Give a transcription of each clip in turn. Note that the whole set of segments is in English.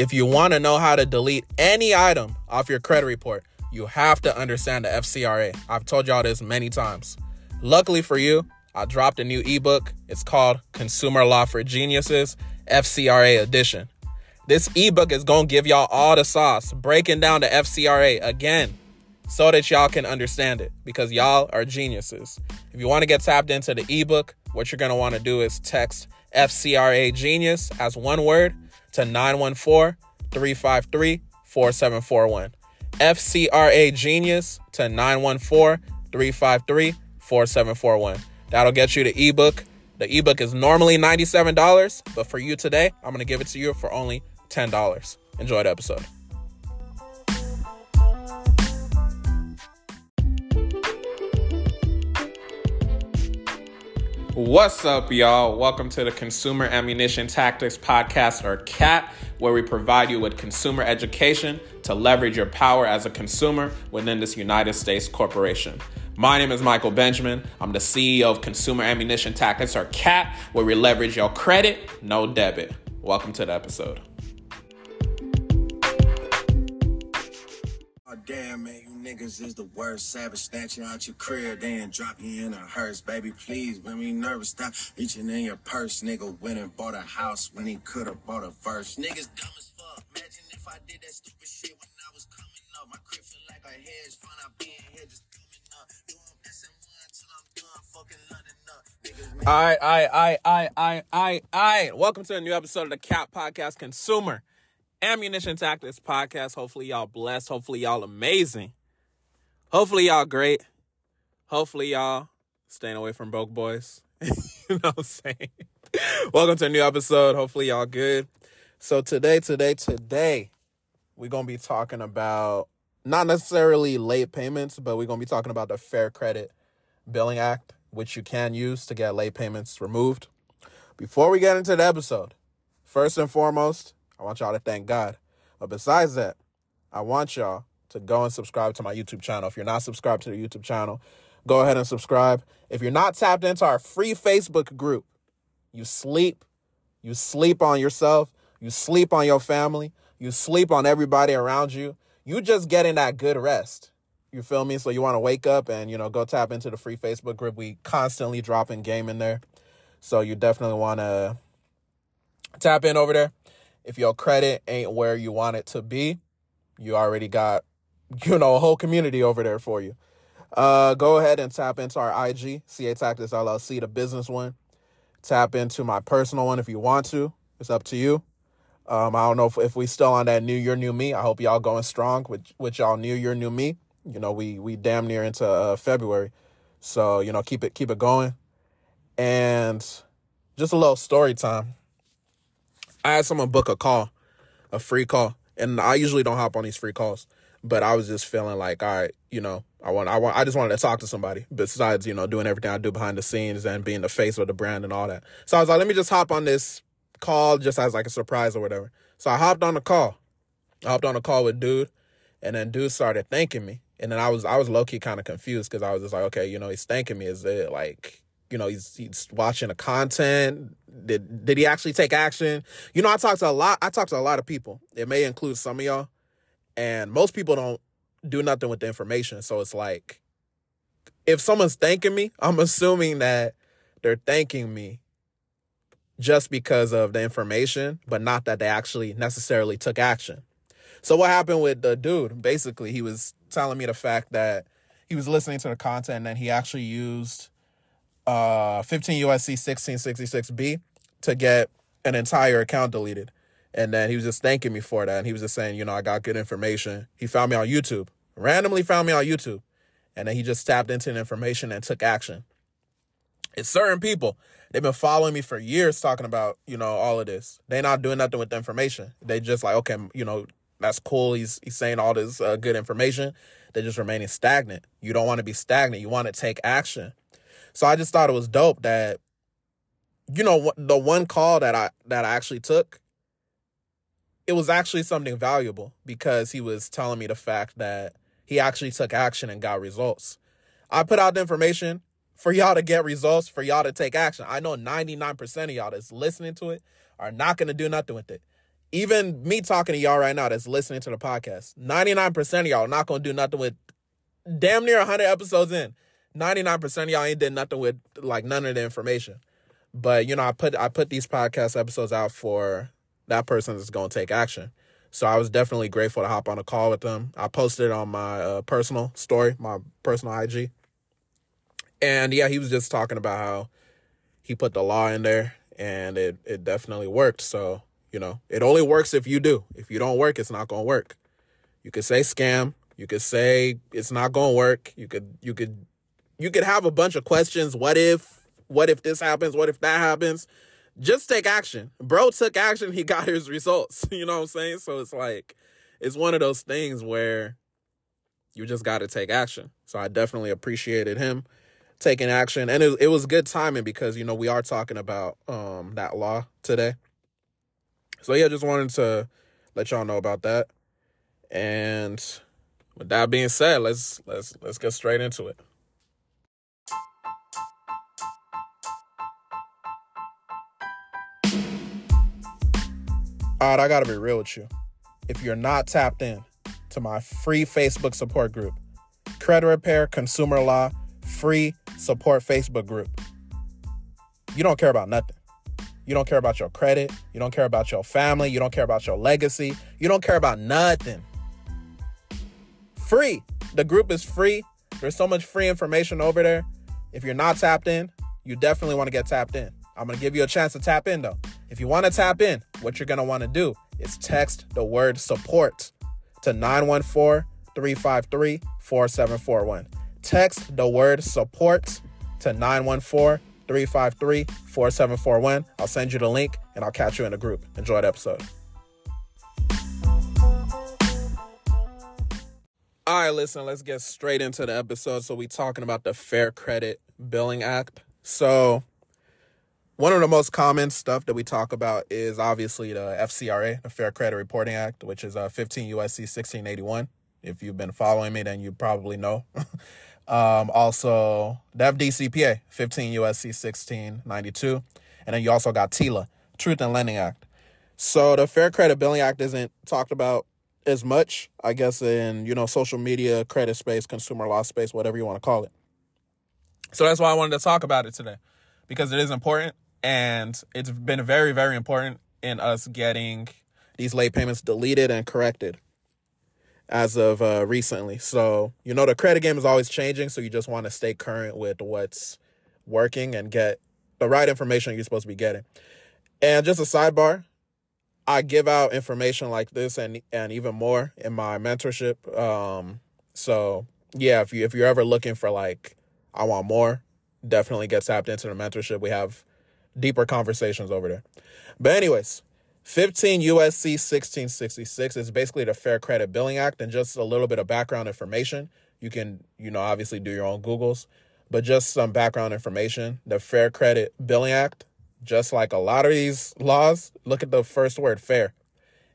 If you want to know how to delete any item off your credit report, you have to understand the FCRA. I've told y'all this many times. Luckily for you, I dropped a new ebook. It's called Consumer Law for Geniuses, FCRA Edition. This ebook is going to give y'all all the sauce, breaking down the FCRA again so that y'all can understand it because y'all are geniuses. If you want to get tapped into the ebook, what you're going to want to do is text FCRA Genius as one word to 914 353 4741. FCRA Genius to 914 353 4741. That'll get you the ebook. The ebook is normally $97, but for you today, I'm going to give it to you for only $10. Enjoy the episode. What's up, y'all? Welcome to the Consumer Ammunition Tactics Podcast, or CAT, where we provide you with consumer education to leverage your power as a consumer within this United States corporation. My name is Michael Benjamin. I'm the CEO of Consumer Ammunition Tactics, or CAT, where we leverage your credit, no debit. Welcome to the episode. Damn, man, you niggas is the worst. Savage snatching out your crib, then drop you in a hearse. Baby, please, when me nervous, stop reaching in your purse. Nigga went and bought a house when he could've bought a verse. Niggas dumb as fuck. Imagine if I did that stupid shit when I was coming up. My crib feel like a hedge fund. I be in here just coming up. You won't SM1 till I'm done fucking London up. All right, all right, all right, all right, all right, all right. Welcome to a new episode of the CAT Podcast Consumer Ammunition Tactics Podcast. Hopefully, y'all blessed. Hopefully, y'all amazing. Hopefully, y'all great. Hopefully, y'all staying away from broke boys. you know what I'm saying? Welcome to a new episode. Hopefully, y'all good. So, today, today, today, we're going to be talking about not necessarily late payments, but we're going to be talking about the Fair Credit Billing Act, which you can use to get late payments removed. Before we get into the episode, first and foremost, I want y'all to thank God. But besides that, I want y'all to go and subscribe to my YouTube channel. If you're not subscribed to the YouTube channel, go ahead and subscribe. If you're not tapped into our free Facebook group, you sleep, you sleep on yourself, you sleep on your family, you sleep on everybody around you. You just getting that good rest. You feel me? So you want to wake up and, you know, go tap into the free Facebook group. We constantly dropping game in there. So you definitely want to tap in over there. If your credit ain't where you want it to be, you already got, you know, a whole community over there for you. Uh, go ahead and tap into our IG, CA Tactics LLC, the business one. Tap into my personal one if you want to. It's up to you. Um, I don't know if, if we still on that new year, new me. I hope y'all going strong with with y'all new year, new me. You know, we we damn near into uh, February, so you know, keep it keep it going. And just a little story time. I had someone book a call, a free call, and I usually don't hop on these free calls, but I was just feeling like, all right, you know, I want, I want, I just wanted to talk to somebody besides, you know, doing everything I do behind the scenes and being the face of the brand and all that. So I was like, let me just hop on this call just as like a surprise or whatever. So I hopped on the call. I hopped on a call with dude, and then dude started thanking me, and then I was, I was low key kind of confused because I was just like, okay, you know, he's thanking me. Is it like? You know he's he's watching the content. Did did he actually take action? You know i talked to a lot i talked to a lot of people. It may include some of y'all. And most people don't do nothing with the information. So it's like if someone's thanking me i'm assuming that they're thanking me just because of the information but not that they actually necessarily took action. So what happened with the dude? Basically he was telling me the fact that he was listening to the content and he actually used uh 15 USC 1666B to get an entire account deleted. And then he was just thanking me for that. And he was just saying, you know, I got good information. He found me on YouTube, randomly found me on YouTube. And then he just tapped into the information and took action. It's certain people. They've been following me for years talking about, you know, all of this. They're not doing nothing with the information. They just like, okay, you know, that's cool. He's he's saying all this uh, good information. They're just remaining stagnant. You don't want to be stagnant. You want to take action. So I just thought it was dope that, you know, the one call that I that I actually took, it was actually something valuable because he was telling me the fact that he actually took action and got results. I put out the information for y'all to get results, for y'all to take action. I know 99% of y'all that's listening to it are not going to do nothing with it. even me talking to y'all right now that's listening to the podcast, 99% of y'all not going to do nothing with damn near 100 episodes in. 99% of y'all ain't did nothing with like none of the information. But you know, I put I put these podcast episodes out for that person that's going to take action. So I was definitely grateful to hop on a call with them. I posted it on my uh, personal story, my personal IG. And yeah, he was just talking about how he put the law in there and it it definitely worked. So, you know, it only works if you do. If you don't work, it's not going to work. You could say scam, you could say it's not going to work. You could you could you could have a bunch of questions, what if what if this happens? What if that happens? just take action. Bro took action, he got his results. You know what I'm saying? So it's like it's one of those things where you just got to take action. So I definitely appreciated him taking action and it, it was good timing because you know we are talking about um that law today. So yeah, just wanted to let y'all know about that. And with that being said, let's let's let's get straight into it. All right, I gotta be real with you. If you're not tapped in to my free Facebook support group, Credit Repair Consumer Law Free Support Facebook group, you don't care about nothing. You don't care about your credit. You don't care about your family. You don't care about your legacy. You don't care about nothing. Free. The group is free. There's so much free information over there. If you're not tapped in, you definitely want to get tapped in. I'm going to give you a chance to tap in though. If you want to tap in, what you're going to want to do is text the word support to 914 353 4741. Text the word support to 914 353 4741. I'll send you the link and I'll catch you in the group. Enjoy the episode. All right, listen, let's get straight into the episode. So, we talking about the Fair Credit Billing Act. So, one of the most common stuff that we talk about is obviously the FCRA, the Fair Credit Reporting Act, which is uh, 15 USC 1681. If you've been following me, then you probably know. um, also, the FDCPA, 15 USC 1692. And then you also got TILA, Truth in Lending Act. So the Fair Credit Billing Act isn't talked about as much, I guess, in, you know, social media, credit space, consumer law space, whatever you want to call it. So that's why I wanted to talk about it today because it is important and it's been very, very important in us getting these late payments deleted and corrected as of uh, recently. So, you know, the credit game is always changing. So you just want to stay current with what's working and get the right information you're supposed to be getting. And just a sidebar, I give out information like this and and even more in my mentorship. Um, so yeah, if you if you're ever looking for like I want more, definitely get tapped into the mentorship. We have deeper conversations over there. But anyways, 15 USC 1666 is basically the Fair Credit Billing Act and just a little bit of background information. You can, you know, obviously do your own Googles, but just some background information. The Fair Credit Billing Act, just like a lot of these laws, look at the first word fair.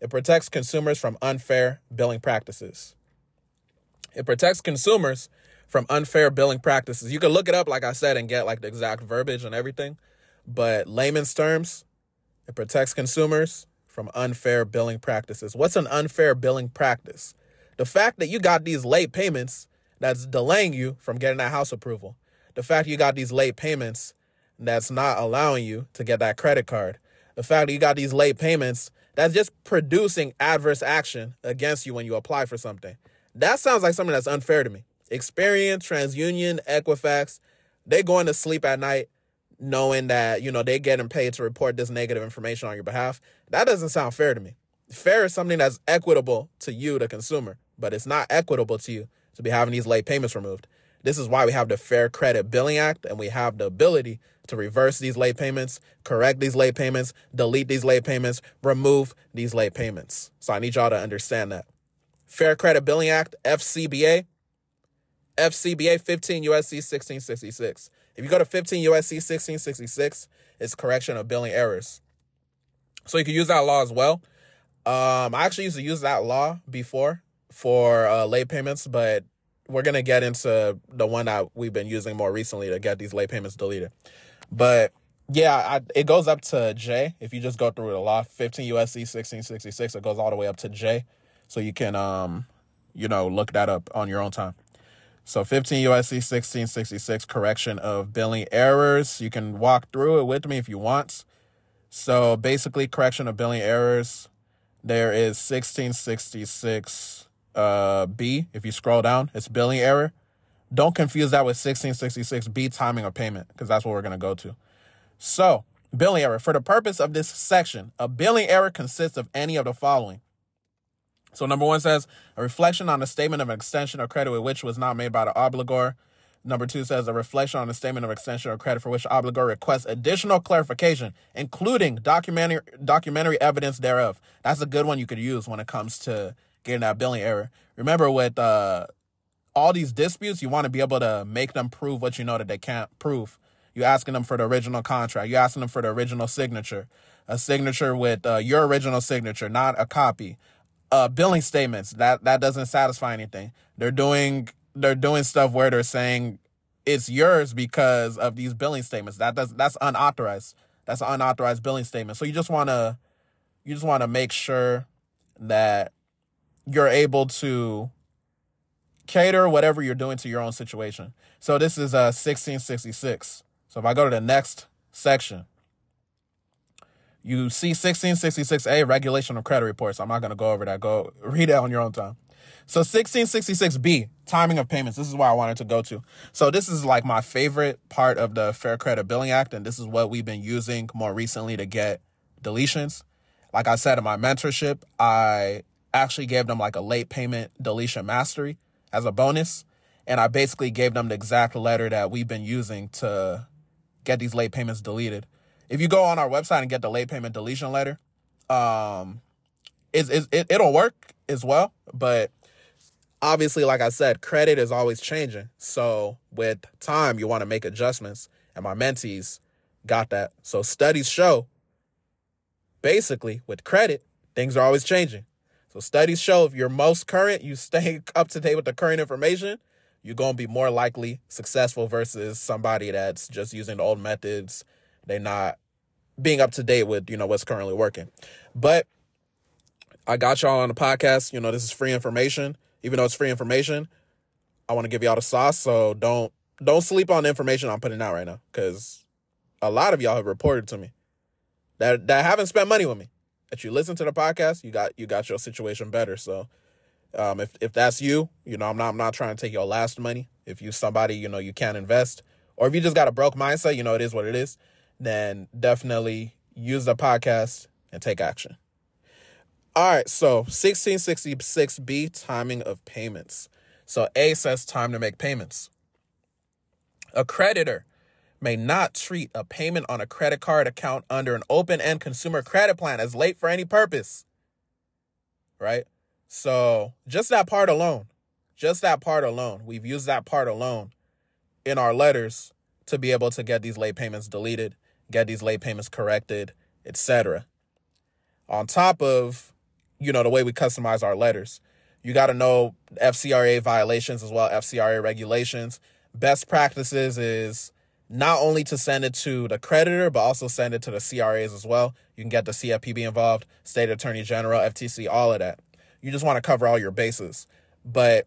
It protects consumers from unfair billing practices. It protects consumers from unfair billing practices. You can look it up, like I said, and get like the exact verbiage and everything. But layman's terms, it protects consumers from unfair billing practices. What's an unfair billing practice? The fact that you got these late payments that's delaying you from getting that house approval. The fact you got these late payments that's not allowing you to get that credit card. The fact that you got these late payments that's just producing adverse action against you when you apply for something. That sounds like something that's unfair to me. Experian, TransUnion, Equifax, they going to sleep at night knowing that you know they're getting paid to report this negative information on your behalf that doesn't sound fair to me. Fair is something that's equitable to you the consumer but it's not equitable to you to be having these late payments removed. This is why we have the fair credit billing act and we have the ability to reverse these late payments correct these late payments delete these late payments remove these late payments. So i need y'all to understand that. Fair credit billing act fcba fcba 15 usc 1666 if you go to 15 USC 1666, it's correction of billing errors. So you can use that law as well. Um, I actually used to use that law before for uh, late payments, but we're gonna get into the one that we've been using more recently to get these late payments deleted. But yeah, I, it goes up to J. If you just go through the law, 15 USC 1666, it goes all the way up to J. So you can, um, you know, look that up on your own time. So 15 USC 1666, correction of billing errors. You can walk through it with me if you want. So basically, correction of billing errors. There is 1666 uh, B. If you scroll down, it's billing error. Don't confuse that with 1666 B timing of payment because that's what we're going to go to. So, billing error. For the purpose of this section, a billing error consists of any of the following. So, number one says a reflection on a statement of extension or credit with which was not made by the obligor. Number two says a reflection on a statement of extension or credit for which obligor requests additional clarification, including documentary documentary evidence thereof. That's a good one you could use when it comes to getting that billing error. Remember, with uh, all these disputes, you want to be able to make them prove what you know that they can't prove. You're asking them for the original contract. You're asking them for the original signature, a signature with uh, your original signature, not a copy. Uh, billing statements that that doesn't satisfy anything. They're doing they're doing stuff where they're saying it's yours because of these billing statements. That does that's unauthorized. That's an unauthorized billing statement. So you just want to you just want to make sure that you're able to cater whatever you're doing to your own situation. So this is uh 1666. So if I go to the next section, you see 1666A regulation of credit reports. I'm not going to go over that. Go read it on your own time. So 1666B, timing of payments. This is where I wanted to go to. So this is like my favorite part of the Fair Credit Billing Act, and this is what we've been using more recently to get deletions. Like I said in my mentorship, I actually gave them like a late payment deletion mastery as a bonus. And I basically gave them the exact letter that we've been using to get these late payments deleted. If you go on our website and get the late payment deletion letter, um, it's, it's, it, it'll work as well. But obviously, like I said, credit is always changing. So with time, you want to make adjustments. And my mentees got that. So studies show basically with credit, things are always changing. So studies show if you're most current, you stay up to date with the current information, you're going to be more likely successful versus somebody that's just using the old methods. They're not being up to date with, you know, what's currently working. But I got y'all on the podcast. You know, this is free information. Even though it's free information, I want to give y'all the sauce. So don't don't sleep on the information I'm putting out right now. Cause a lot of y'all have reported to me that that haven't spent money with me. That you listen to the podcast, you got you got your situation better. So um, if if that's you, you know, I'm not I'm not trying to take your last money. If you somebody, you know, you can't invest, or if you just got a broke mindset, you know, it is what it is, then definitely use the podcast and take action. All right, so 1666B timing of payments. So A says time to make payments. A creditor may not treat a payment on a credit card account under an open end consumer credit plan as late for any purpose. Right? So just that part alone, just that part alone, we've used that part alone in our letters to be able to get these late payments deleted, get these late payments corrected, etc. On top of, you know, the way we customize our letters, you got to know FCRA violations as well, FCRA regulations. Best practices is not only to send it to the creditor, but also send it to the CRAs as well. You can get the CFPB involved, State Attorney General, FTC, all of that. You just want to cover all your bases. But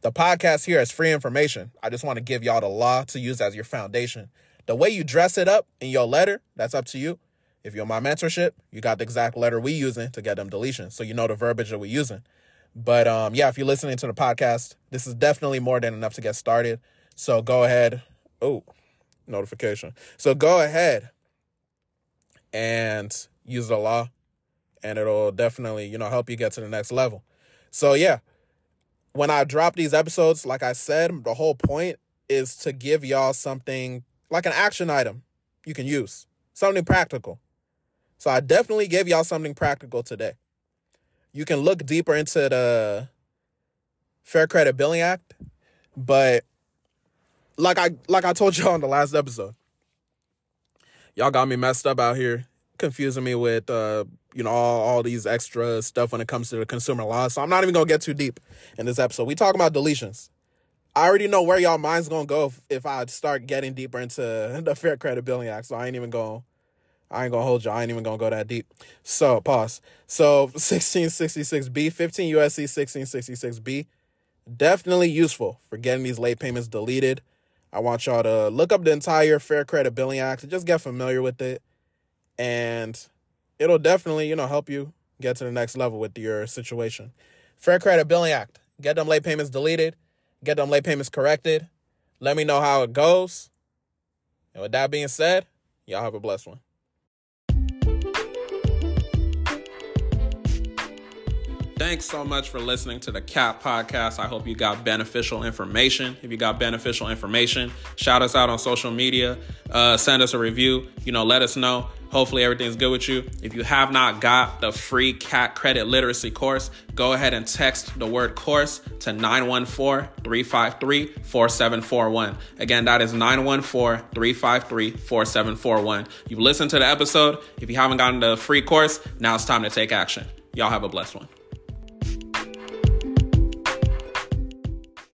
the podcast here is free information. I just want to give y'all the law to use as your foundation. The way you dress it up in your letter, that's up to you. If you're my mentorship, you got the exact letter we using to get them deletions. So you know the verbiage that we're using. But um, yeah, if you're listening to the podcast, this is definitely more than enough to get started. So go ahead. Oh, notification. So go ahead and use the law and it'll definitely, you know, help you get to the next level. So yeah, when I drop these episodes, like I said, the whole point is to give y'all something like an action item you can use, something practical. So I definitely gave y'all something practical today. You can look deeper into the Fair Credit Billing Act, but like I like I told y'all in the last episode, y'all got me messed up out here, confusing me with uh you know, all, all these extra stuff when it comes to the consumer law. So I'm not even gonna get too deep in this episode. We talk about deletions. I already know where y'all mind's gonna go if, if I start getting deeper into the Fair Credit Billing Act. So I ain't even going I ain't gonna hold you. I ain't even gonna go that deep. So pause. So 1666B, 15 USC 1666B, definitely useful for getting these late payments deleted. I want y'all to look up the entire Fair Credit Billing Act and just get familiar with it. And it'll definitely, you know, help you get to the next level with your situation. Fair Credit Billing Act. Get them late payments deleted. Get them late payments corrected. Let me know how it goes. And with that being said, y'all have a blessed one. Thanks so much for listening to the CAT podcast. I hope you got beneficial information. If you got beneficial information, shout us out on social media, uh, send us a review, you know, let us know. Hopefully, everything's good with you. If you have not got the free CAT credit literacy course, go ahead and text the word course to 914 353 4741. Again, that is 914 353 4741. You've listened to the episode. If you haven't gotten the free course, now it's time to take action. Y'all have a blessed one.